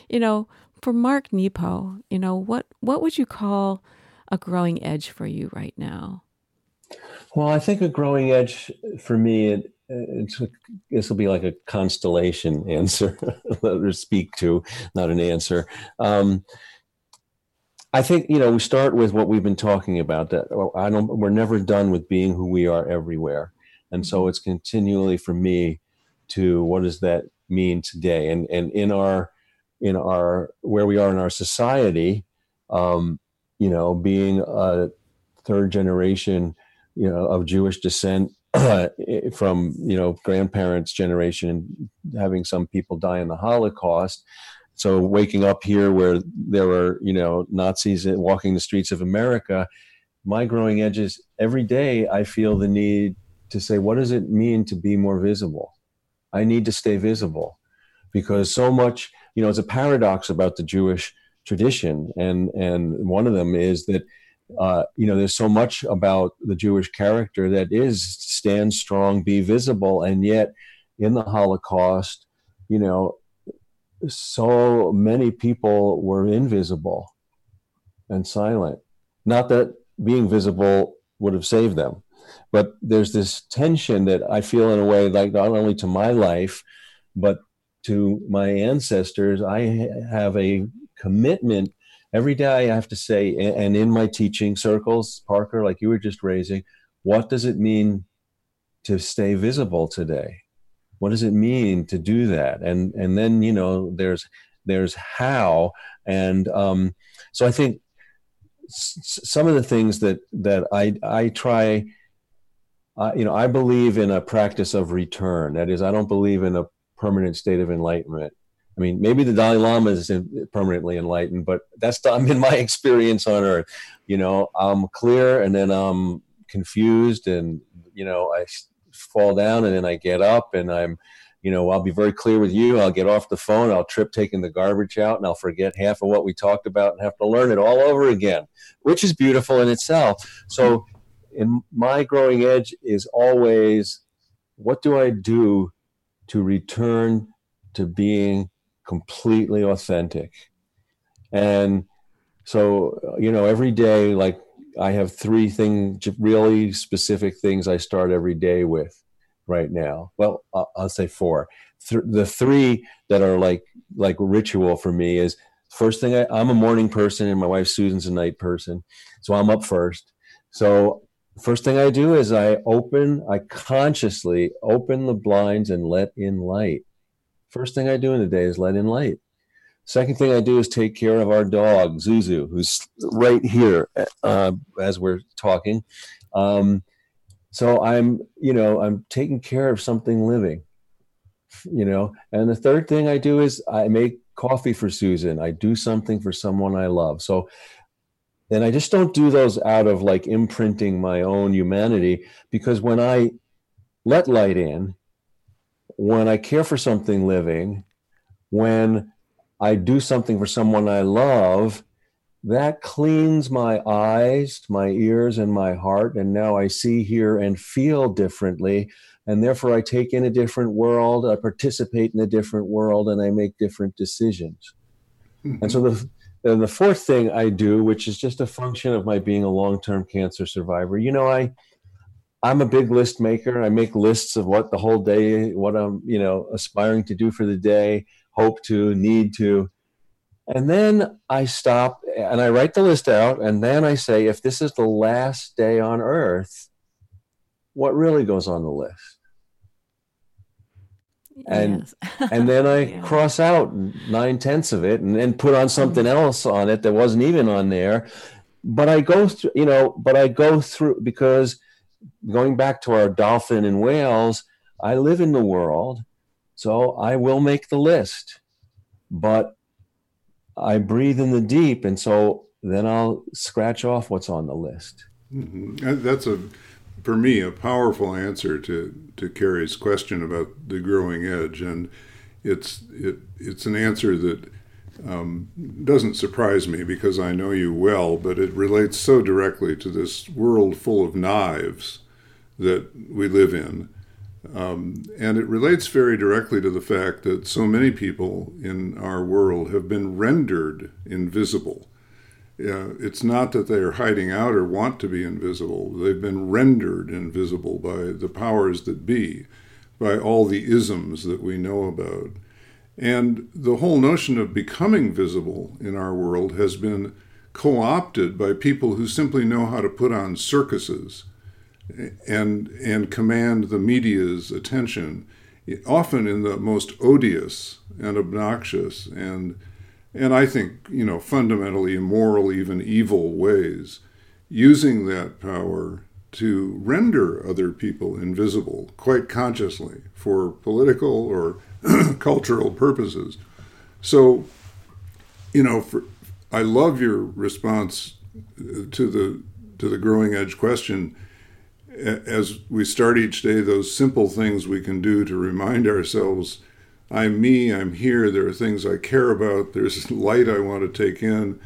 you know for mark nepo you know what what would you call a growing edge for you right now? Well, I think a growing edge for me, it, this will be like a constellation answer, or speak to, not an answer. Um, I think you know we start with what we've been talking about. That I don't. We're never done with being who we are everywhere, and so mm-hmm. it's continually for me to what does that mean today, and and in our in our where we are in our society. Um, you know, being a third generation, you know, of Jewish descent from, you know, grandparents' generation, and having some people die in the Holocaust. So waking up here where there were, you know, Nazis walking the streets of America, my growing edges, every day I feel the need to say, what does it mean to be more visible? I need to stay visible because so much, you know, it's a paradox about the Jewish tradition, and and one of them is that uh, you know there's so much about the Jewish character that is stand strong, be visible, and yet in the Holocaust, you know, so many people were invisible and silent. Not that being visible would have saved them, but there's this tension that I feel in a way like not only to my life, but to my ancestors. I have a commitment every day. I have to say, and in my teaching circles, Parker, like you were just raising, what does it mean to stay visible today? What does it mean to do that? And and then you know there's there's how, and um, so I think some of the things that that I I try. Uh, you know, I believe in a practice of return. That is, I don't believe in a permanent state of enlightenment. I mean, maybe the Dalai Lama is permanently enlightened, but that's I'm in my experience on Earth. You know, I'm clear, and then I'm confused, and you know, I fall down, and then I get up, and I'm, you know, I'll be very clear with you. I'll get off the phone. I'll trip taking the garbage out, and I'll forget half of what we talked about, and have to learn it all over again, which is beautiful in itself. So, in my growing edge is always, what do I do to return to being completely authentic. And so, you know, every day, like I have three things, really specific things I start every day with right now. Well, I'll say four. Th- the three that are like like ritual for me is first thing I, I'm a morning person and my wife Susan's a night person, so I'm up first. So first thing I do is I open, I consciously open the blinds and let in light. First thing I do in the day is let in light. Second thing I do is take care of our dog, Zuzu, who's right here uh, as we're talking. Um, so I'm, you know, I'm taking care of something living, you know. And the third thing I do is I make coffee for Susan. I do something for someone I love. So then I just don't do those out of like imprinting my own humanity because when I let light in, when I care for something living, when I do something for someone I love, that cleans my eyes, my ears, and my heart. And now I see, hear, and feel differently. And therefore, I take in a different world, I participate in a different world, and I make different decisions. Mm-hmm. And so the and the fourth thing I do, which is just a function of my being a long-term cancer survivor, you know, I I'm a big list maker. I make lists of what the whole day, what I'm, you know, aspiring to do for the day, hope to, need to. And then I stop and I write the list out. And then I say, if this is the last day on earth, what really goes on the list? and yes. and then I yeah. cross out nine tenths of it and then put on something mm-hmm. else on it that wasn't even on there. But I go through, you know, but I go through because going back to our dolphin and whales, I live in the world, so I will make the list. But I breathe in the deep, and so then I'll scratch off what's on the list. Mm-hmm. That's a for me, a powerful answer to, to Carrie's question about the growing edge. And it's, it, it's an answer that um, doesn't surprise me because I know you well, but it relates so directly to this world full of knives that we live in. Um, and it relates very directly to the fact that so many people in our world have been rendered invisible uh, it's not that they are hiding out or want to be invisible. They've been rendered invisible by the powers that be, by all the isms that we know about. And the whole notion of becoming visible in our world has been co opted by people who simply know how to put on circuses and, and command the media's attention, often in the most odious and obnoxious and and I think, you know, fundamentally immoral, even evil ways, using that power to render other people invisible quite consciously for political or cultural purposes. So, you know, for, I love your response uh, to the to the growing edge question. As we start each day, those simple things we can do to remind ourselves I'm me, I'm here, there are things I care about, there's light I want to take in.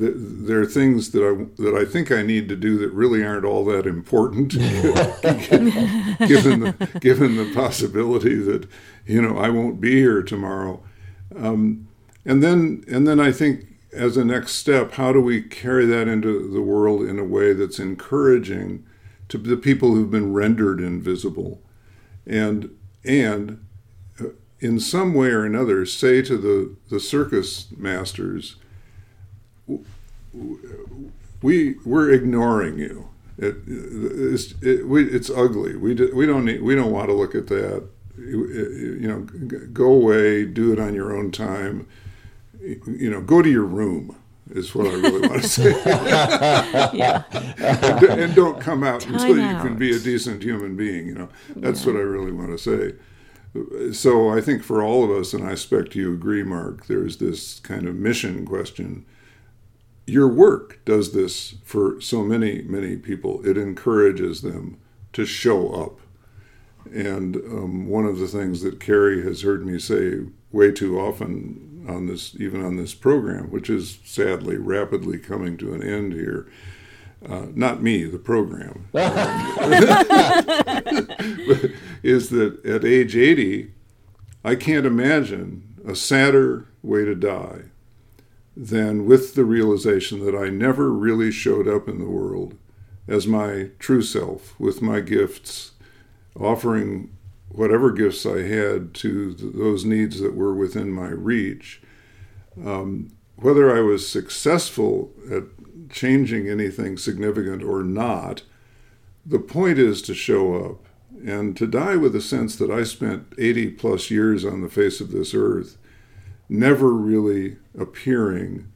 There are things that I that I think I need to do that really aren't all that important, given the given the possibility that you know I won't be here tomorrow. Um, and then, and then I think as a next step, how do we carry that into the world in a way that's encouraging to the people who've been rendered invisible, and and uh, in some way or another say to the the circus masters, we we're ignoring you. It, it's it, we, it's ugly. We do, we don't need, we don't want to look at that. You, you know, go away. Do it on your own time. You know, go to your room is what I really want to say. yeah. and, and, don't come out Time until out. you can be a decent human being. You know, that's yeah. what I really want to say. So I think for all of us, and I expect you agree, Mark, there's this kind of mission question your work does this for so many, many people. It encourages them to show up. And um, one of the things that Carrie has heard me say way too often on this, even on this program, which is sadly rapidly coming to an end here, uh, not me, the program, is that at age 80, I can't imagine a sadder way to die than with the realization that I never really showed up in the world as my true self with my gifts, offering whatever gifts I had to th- those needs that were within my reach. Um, whether I was successful at changing anything significant or not, the point is to show up and to die with a sense that I spent 80 plus years on the face of this earth never really appearing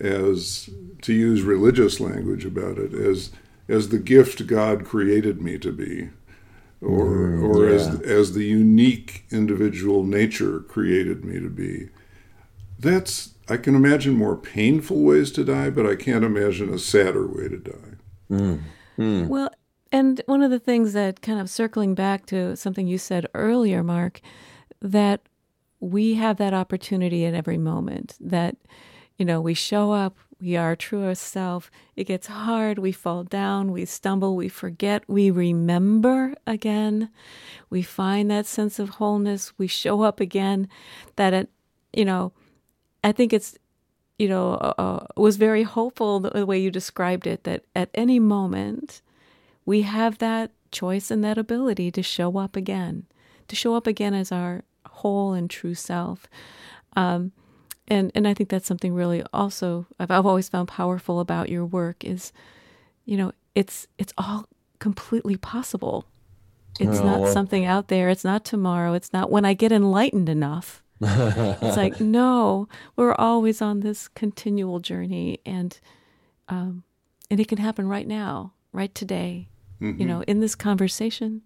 as to use religious language about it as as the gift God created me to be or Mm, or yeah. as as the unique individual nature created me to be that's I can imagine more painful ways to die but I can't imagine a sadder way to die Mm. Mm. Well, and one of the things that kind of circling back to something you said earlier, Mark, that we have that opportunity at every moment that, you know, we show up, we are truest self. It gets hard, we fall down, we stumble, we forget, we remember again. We find that sense of wholeness, we show up again. That, it, you know, I think it's, you know, uh, was very hopeful the way you described it that at any moment we have that choice and that ability to show up again, to show up again as our whole and true self. Um, and and I think that's something really also I've, I've always found powerful about your work is, you know, it's it's all completely possible. It's Oh, not well- something out there. It's not tomorrow. It's not when I get enlightened enough. It's like no, we're always on this continual journey, and um, and it can happen right now, right today. You know, in this conversation.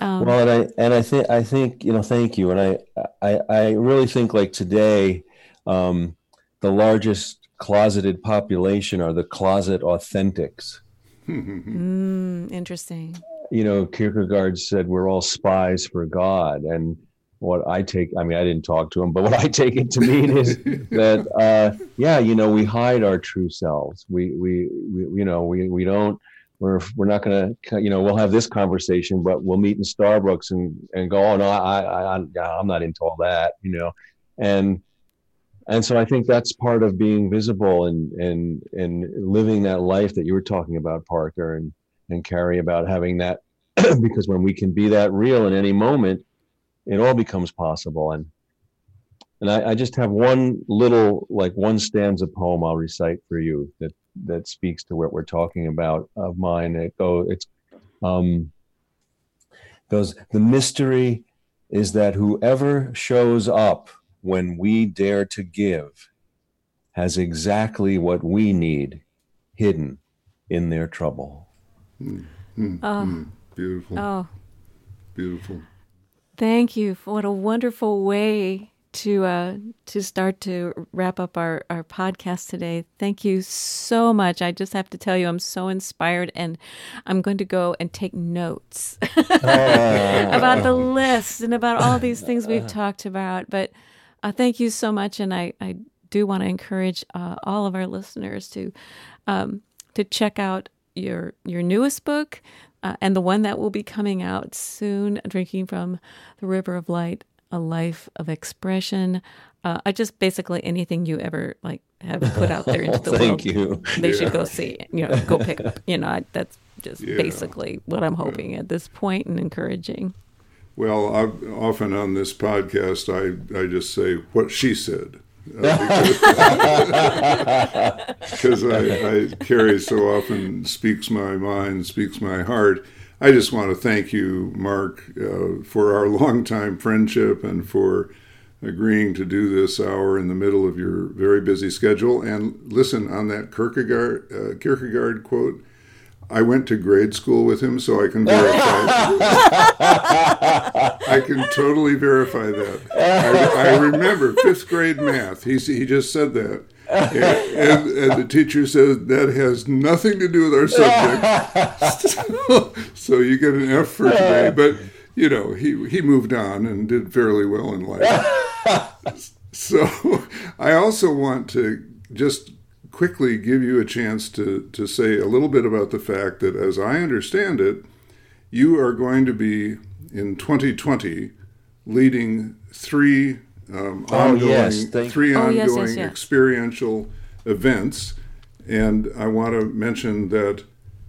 Um, well, and I and I think I think you know, thank you, and I I I really think like today, um, the largest closeted population are the closet authentics. mm, interesting. You know, Kierkegaard said we're all spies for God, and what I take, I mean, I didn't talk to him, but what I take it to mean is that, uh, yeah, you know, we hide our true selves. We, we, we you know, we, we don't, we're, we're not going to, you know, we'll have this conversation, but we'll meet in Starbucks and, and go, oh no, I, I, I, I'm not into all that, you know, and, and so I think that's part of being visible and, and, and living that life that you were talking about, Parker and, and Carrie about having that, because when we can be that real in any moment, it all becomes possible. And, and I, I just have one little, like one stanza poem I'll recite for you that, that speaks to what we're talking about of mine. It go, it's, um, goes, the mystery is that whoever shows up when we dare to give has exactly what we need hidden in their trouble. Hmm, hmm, oh, hmm. beautiful oh, beautiful thank you. What a wonderful way to uh, to start to wrap up our, our podcast today. Thank you so much. I just have to tell you, I'm so inspired, and I'm going to go and take notes about the list and about all these things we've talked about. But uh, thank you so much, and I, I do want to encourage uh, all of our listeners to um, to check out your your newest book uh, and the one that will be coming out soon, "Drinking from the River of Light." A life of expression. Uh, I just basically anything you ever like have put out there into the Thank world. you. They Yeah. should go see. You know, go pick up. You know, I, that's just Yeah. basically what I'm hoping at this point and encouraging. Well, I, often on this podcast, I, I just say what she said. Because I, I, Carrie so often speaks my mind, speaks my heart. I just want to thank you, Mark, uh, for our longtime friendship and for agreeing to do this hour in the middle of your very busy schedule. And listen, on that Kierkegaard, uh, Kierkegaard quote, I went to grade school with him, so I can verify. I can totally verify that. I, I remember fifth grade math. He he just said that, and, and, the teacher said that has nothing to do with our subject. so, so you get an F for today. But you know, he he moved on and did fairly well in life. So I also want to just quickly give you a chance to, to say a little bit about the fact that, as I understand it, you are going to be in 2020 leading three um, Oh, ongoing, yes, thank- three Oh, ongoing yes, yes, yes. experiential events. And I want to mention that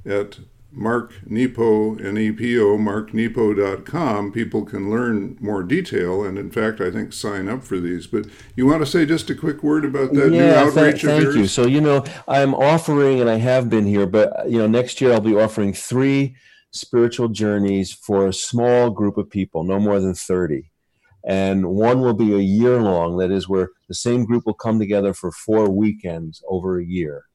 at Mark Nepo, N-E-P-O, marknepo.com, people can learn more detail and, in fact, I think sign up for these. But you want to say just a quick word about that new yeah, tha- outreach of thank yours? you. So you know, I'm offering, and I have been here, but you know, next year I'll be offering three spiritual journeys for a small group of people, no more than thirty, and one will be a year long. That is where the same group will come together for four weekends over a year,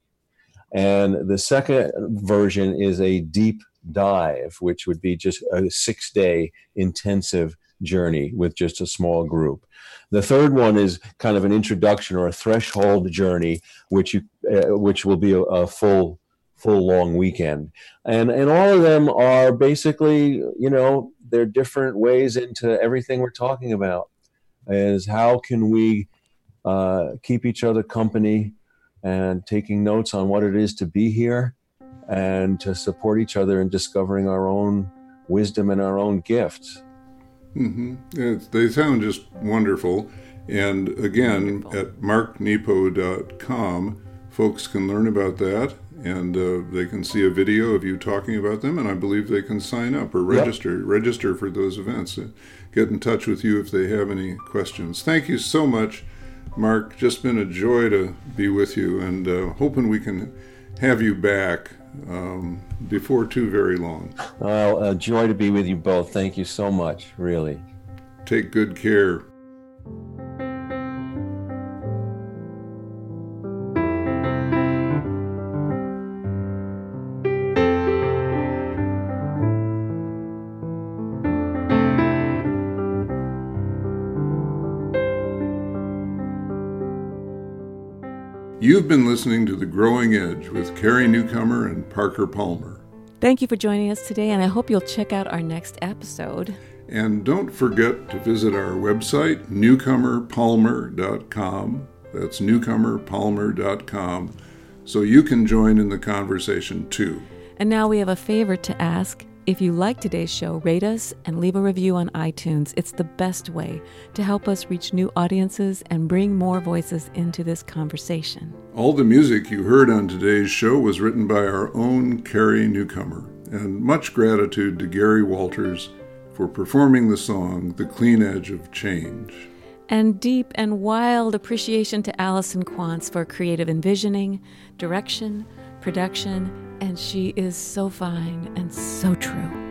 and the second version is a deep dive, which would be just a six day intensive journey with just a small group. The third one is kind of an introduction or a threshold journey, which you uh, which will be a, a full full long weekend, and and all of them are basically you know they're different ways into everything we're talking about. Is how can we uh, keep each other company and taking notes on what it is to be here and to support each other in discovering our own wisdom and our own gifts. Mm-hmm. they sound just wonderful. And again, at marknepo.com, folks can learn about that and uh, they can see a video of you talking about them. And I believe they can sign up or Yep. register register for those events. Uh, Get in touch with you if they have any questions. Thank you so much, Mark. Just been a joy to be with you and uh, hoping we can have you back um, before too very long. Well, a joy to be with you both. Thank you so much, really. Take good care. Listening to The Growing Edge with Carrie Newcomer and Parker Palmer. Thank you for joining us today, and I hope you'll check out our next episode. And don't forget to visit our website, newcomerpalmer.com. That's newcomerpalmer.com, so you can join in the conversation too. And now we have a favor to ask. If you like today's show, rate us and leave a review on iTunes. It's the best way to help us reach new audiences and bring more voices into this conversation. All the music you heard on today's show was written by our own Carrie Newcomer, and much gratitude to Gary Walters for performing the song The Clean Edge of Change. And deep and wild appreciation to Allison Quantz for creative envisioning, direction, production, and she is so fine and so true.